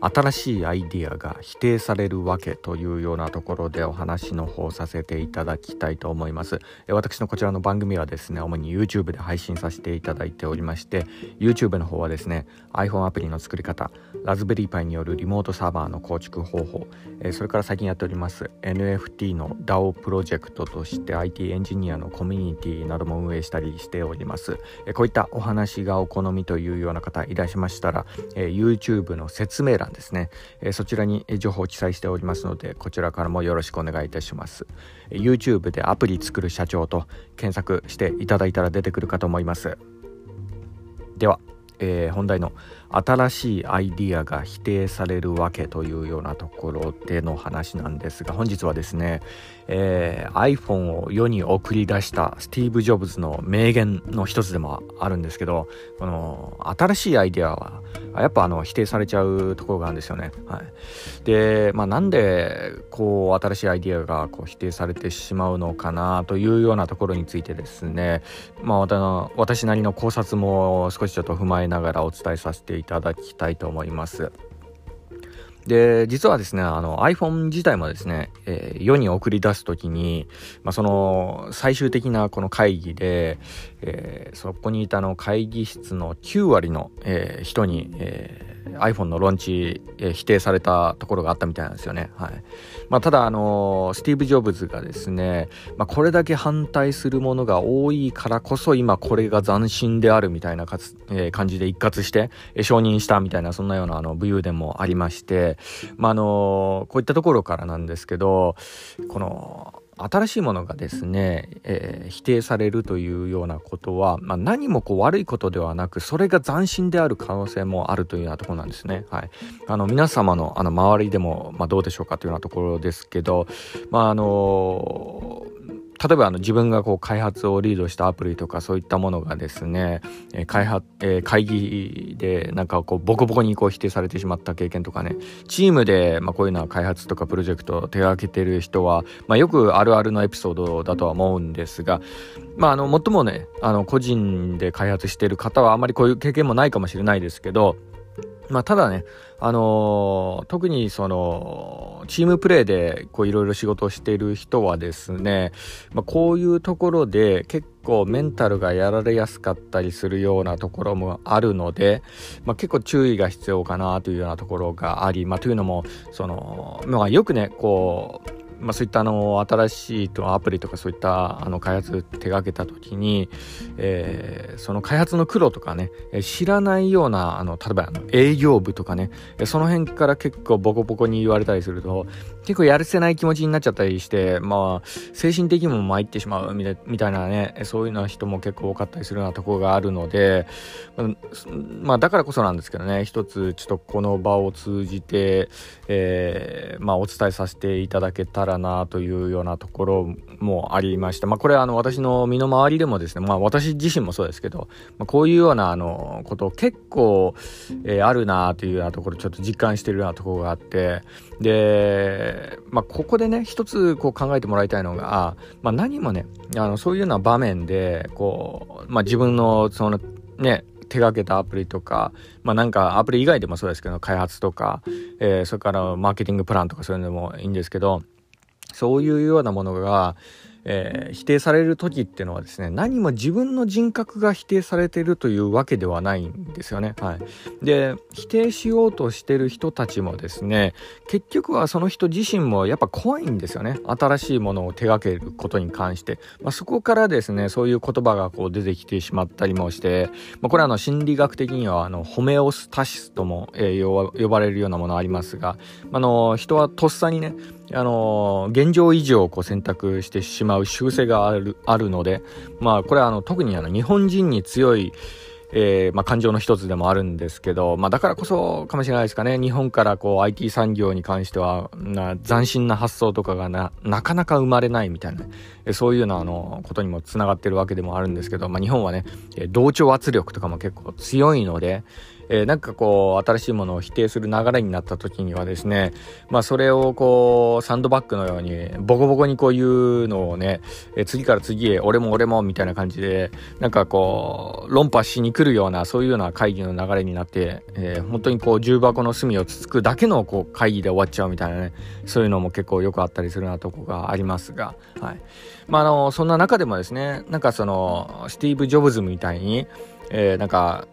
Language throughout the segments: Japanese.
新しいアイディアが否定されるわけというようなところでお話の方させていただきたいと思います。私のこちらの番組はですね主に YouTube で配信させていただいておりまして YouTube の方はですね iPhone アプリの作り方ラズベリーパイによるリモートサーバーの構築方法それから最近やっております NFT の DAO プロジェクトとして IT エンジニアのコミュニティなども運営したりしております。こういったお話がお好みというような方いらっしゃいましたら YouTube の説明欄欄ですね、えそちらに情報を記載しておりますのでこちらからもよろしくお願いいたします。YouTube でアプリ作る社長と検索していただいたら出てくるかと思います。では、えー、本題の新しいアイディアが否定されるわけというようなところでの話なんですが本日はですね、えー、iPhone を世に送り出したスティーブ・ジョブズの名言の一つでもあるんですけどこの新しいアイディアはやっぱあの否定されちゃうところがあるんですよね。はい、で、まあ、なんでこう新しいアイディアがこう否定されてしまうのかなというようなところについてですね、まあ、私なりの考察も少しちょっと踏まえながらお伝えさせていただきたいと思います。で、実はですね、あの iPhone 自体もですね、えー、世に送り出すときに、まあ、その最終的なこの会議で、えー、そこにいたの会議室の9割の、えー、人に、え iPhone のローンチ、え否定されたところがあったみたいなんですよね。はいまあ、ただ、あのスティーブ・ジョブズがですね、まあ、これだけ反対するものが多いからこそ今これが斬新であるみたいなかつ、えー、感じで一括して、えー、承認したみたいなそんなようなあの武勇伝もありまして、まあ、あのこういったところからなんですけどこの新しいものがですね、えー、否定されるというようなことは、まあ、何もこう悪いことではなくそれが斬新である可能性もあるというようなところなんですね。はい、あの皆様のあの周りでも、まあ、どうでしょうかというようなところですけど、まああの例えばあの自分がこう開発をリードしたアプリとかそういったものがですね、えー、開発、えー、会議でなんかこうボコボコにこう否定されてしまった経験とかねチームでまあこういうのは開発とかプロジェクトを手がけてる人は、まあ、よくあるあるのエピソードだとは思うんですがまああの最もねあの個人で開発してる方はあまりこういう経験もないかもしれないですけどまあ、ただね、あのー、特にその、チームプレーでこういろいろ仕事をしている人はですね、まあ、こういうところで結構メンタルがやられやすかったりするようなところもあるので、まあ、結構注意が必要かなというようなところがあり、まあ、というのも、その、まあ、よくね、こう、まあ、そういったあの新しいアプリとかそういったあの開発手がけた時に、えー、その開発の苦労とかね知らないようなあの例えばあの営業部とかねその辺から結構ボコボコに言われたりすると結構やるせない気持ちになっちゃったりしてまあ精神的にも参ってしまうみたいなねそういうような人も結構多かったりするようなところがあるのでまあだからこそなんですけどね一つちょっとこの場を通じて、えー、まあお伝えさせていただけたららなというようなところもありました。まあ、これはあの私の身の回りでもですね、まあ、私自身もそうですけど、まあ、こういうようなあのこと結構、えー、あるなというようなところちょっと実感してるようなところがあってで、まあ、ここでね一つこう考えてもらいたいのが、まあ、何もねあのそういうような場面でこう、まあ、自分のそのね手がけたアプリとか、まあなんかアプリ以外でもそうですけど、開発とか、えー、それからマーケティングプランとかそういうのもいいんですけど、そういうようなものが、えー、否定される時っていうのはですね何も自分の人格が否定されてるというわけではないんですよね。はい、で否定しようとしてる人たちもですね結局はその人自身もやっぱ怖いんですよね。新しいものを手掛けることに関して、まあ、そこからですねそういう言葉がこう出てきてしまったりもして、まあ、これはの心理学的にはあのホメオスタシスとも、えー、呼ばれるようなものありますが、あの人はとっさにねあの現状維持をこう選択してしまう習性があるあるので、まあ、これはあの特にあの日本人に強い、えー、まあ、感情の一つでもあるんですけど、まあ、だからこそかもしれないですかね。日本からこう IT 産業に関してはな斬新な発想とかがななかなか生まれないみたいな、そういうようなあのことにもつながってるわけでもあるんですけど、まあ、日本はね同調圧力とかも結構強いので、えー、なんかこう新しいものを否定する流れになった時にはですねまあそれをこうサンドバッグのようにボコボコにこう言うのをね、えー、次から次へ俺も俺もみたいな感じでなんかこう論破しに来るようなそういうような会議の流れになって、えー、本当にこう重箱の隅をつつくだけのこう会議で終わっちゃうみたいなねそういうのも結構よくあったりするなとこがありますが、はい。まあ、あのそんな中でもですねなんかそのスティーブ・ジョブズみたいに、えー、なんか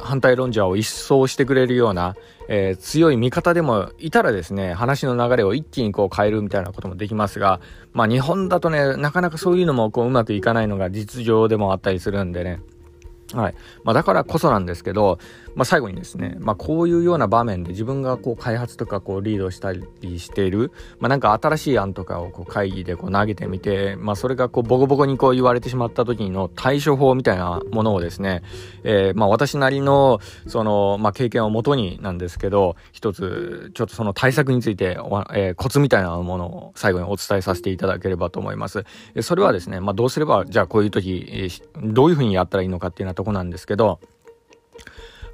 反対論者を一掃してくれるような、えー、強い味方でもいたらですね、話の流れを一気にこう変えるみたいなこともできますが、まあ日本だとね、なかなかそういうのもこううまくいかないのが実情でもあったりするんでね。はい。まあ、だからこそなんですけど、まあ、最後にですね、まあ、こういうような場面で自分がこう開発とかこうリードしたりしている、まあ、なんか新しい案とかをこう会議でこう投げてみて、まあ、それがこうボコボコにこう言われてしまった時の対処法みたいなものをですね、えー、まあ、私なりのその、まあ、経験をもとになんですけど、一つちょっとその対策について、えー、コツみたいなものを最後にお伝えさせていただければと思います。それはですね、まあ、どうすれば、じゃあこういう時、どういうふうにやったらいいのかっていうようなとこなんですけど、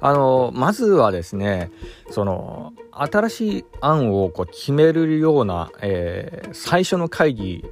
あの、まずはですね、その、新しい案をこう決めるような、えー、最初の会議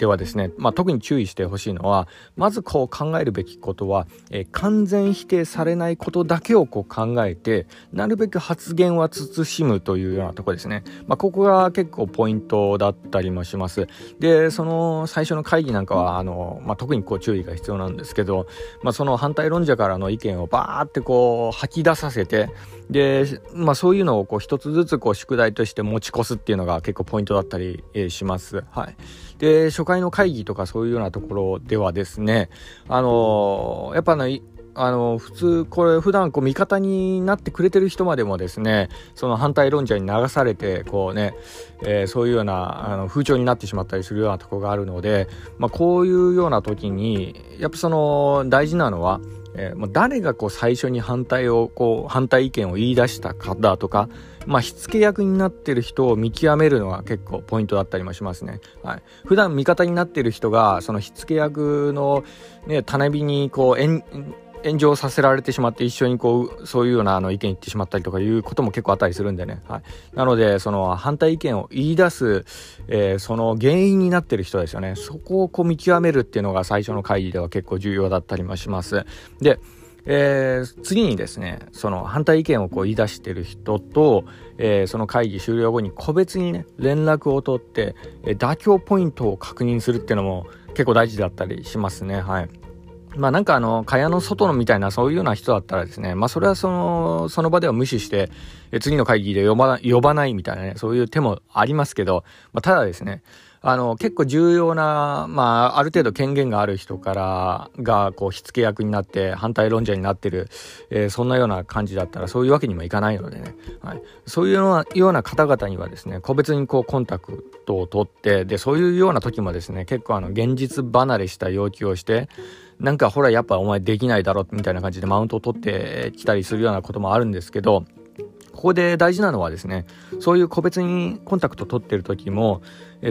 ではですね、まあ、特に注意してほしいのはまずこう考えるべきことは、えー、完全否定されないことだけをこう考えてなるべく発言は慎むというようなとこですね、まあ、ここが結構ポイントだったりもします。でその最初の会議なんかはあの、まあ、特にこう注意が必要なんですけど、まあ、その反対論者からの意見をバーってこう吐き出させてで、まあ、そういうのをこう一つずつこう宿題として持ち越すっていうのが結構ポイントだったり、え、します。はい。で、初回の会議とかそういうようなところではですね、あのー、やっぱね、あの普通これ普段こう味方になってくれてる人までもですねその反対論者に流されてこうね、え、そういうようなあの風潮になってしまったりするようなとこがあるので、まあ、こういうような時にやっぱその大事なのはえー、誰がこう最初に反対をこう反対意見を言い出したかだとか、まあ、火付け役になってる人を見極めるのが結構ポイントだったりもしますね。はい、普段味方になってる人がその火付け役の、ね、種火にこう炎上させられてしまって一緒にこうそういうようなあの意見言ってしまったりとかいうことも結構あったりするんでね、はい、なのでその反対意見を言い出す、えー、その原因になってる人ですよね。そこをこう見極めるっていうのが最初の会議では結構重要だったりもします。でえー、次にですねその反対意見をこう言い出してる人と、えー、その会議終了後に個別にね連絡を取って、えー、妥協ポイントを確認するっていうのも結構大事だったりしますねはい。まあなんかあの、蚊帳の外のみたいなそういうような人だったらですね、まあそれはその、その場では無視して、次の会議で呼ば呼ばないみたいなね、そういう手もありますけど、まあただですね、あの、結構重要な、まあ、ある程度権限がある人からが、こう、火付け役になって反対論者になってる、えー、そんなような感じだったら、そういうわけにもいかないのでね、はい。そういうような方々にはですね、個別にこう、コンタクトを取って、で、そういうような時もですね、結構あの、現実離れした要求をして、なんかほらやっぱお前できないだろみたいな感じでマウントを取ってきたりするようなこともあるんですけど、ここで大事なのはですね、そういう個別にコンタクト取ってる時も、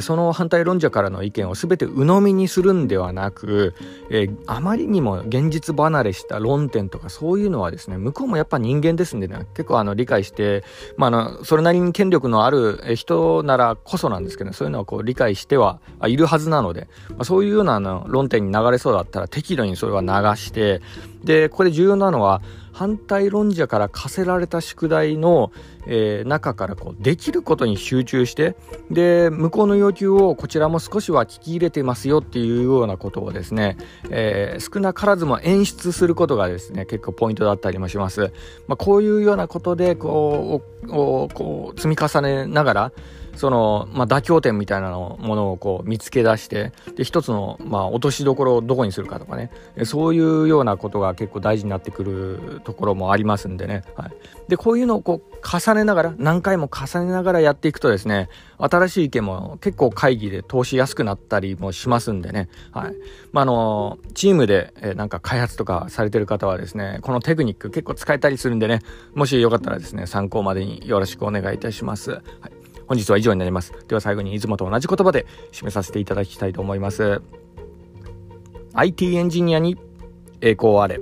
その反対論者からの意見を全て鵜呑みにするんではなく、えー、あまりにも現実離れした論点とかそういうのはですね、向こうもやっぱ人間ですんでね、結構あの理解して、まあ、あの、それなりに権力のある人ならこそなんですけど、ね、そういうのはこう理解してはいるはずなので、まあ、そういうようなあの論点に流れそうだったら適度にそれは流して、で、ここで重要なのは、反対論者から課せられた宿題の、えー、中からこうできることに集中してで向こうの要求をこちらも少しは聞き入れてますよっていうようなことをですね、えー、少なからずも演出することがですね結構ポイントだったりもします。まあ、こういうようなことでこうこう積み重ねながらその、まあ、妥協点みたいなのものをこう見つけ出してで一つの、まあ、落としどころをどこにするかとかね。そういうようなことが結構大事になってくるところもありますんでね、はい、でこういうのをこう重ねながら何回も重ねながらやっていくとですね新しい意見も結構会議で通しやすくなったりもしますんでね、はい。まあ、あのチームで、えなんか開発とかされてる方はですねこのテクニック結構使えたりするんでね。もしよかったらですね参考までによろしくお願いいたします。はい。本日は以上になります。では最後にいつもと同じ言葉で締めさせていただきたいと思います。IT エンジニアに栄光あれ。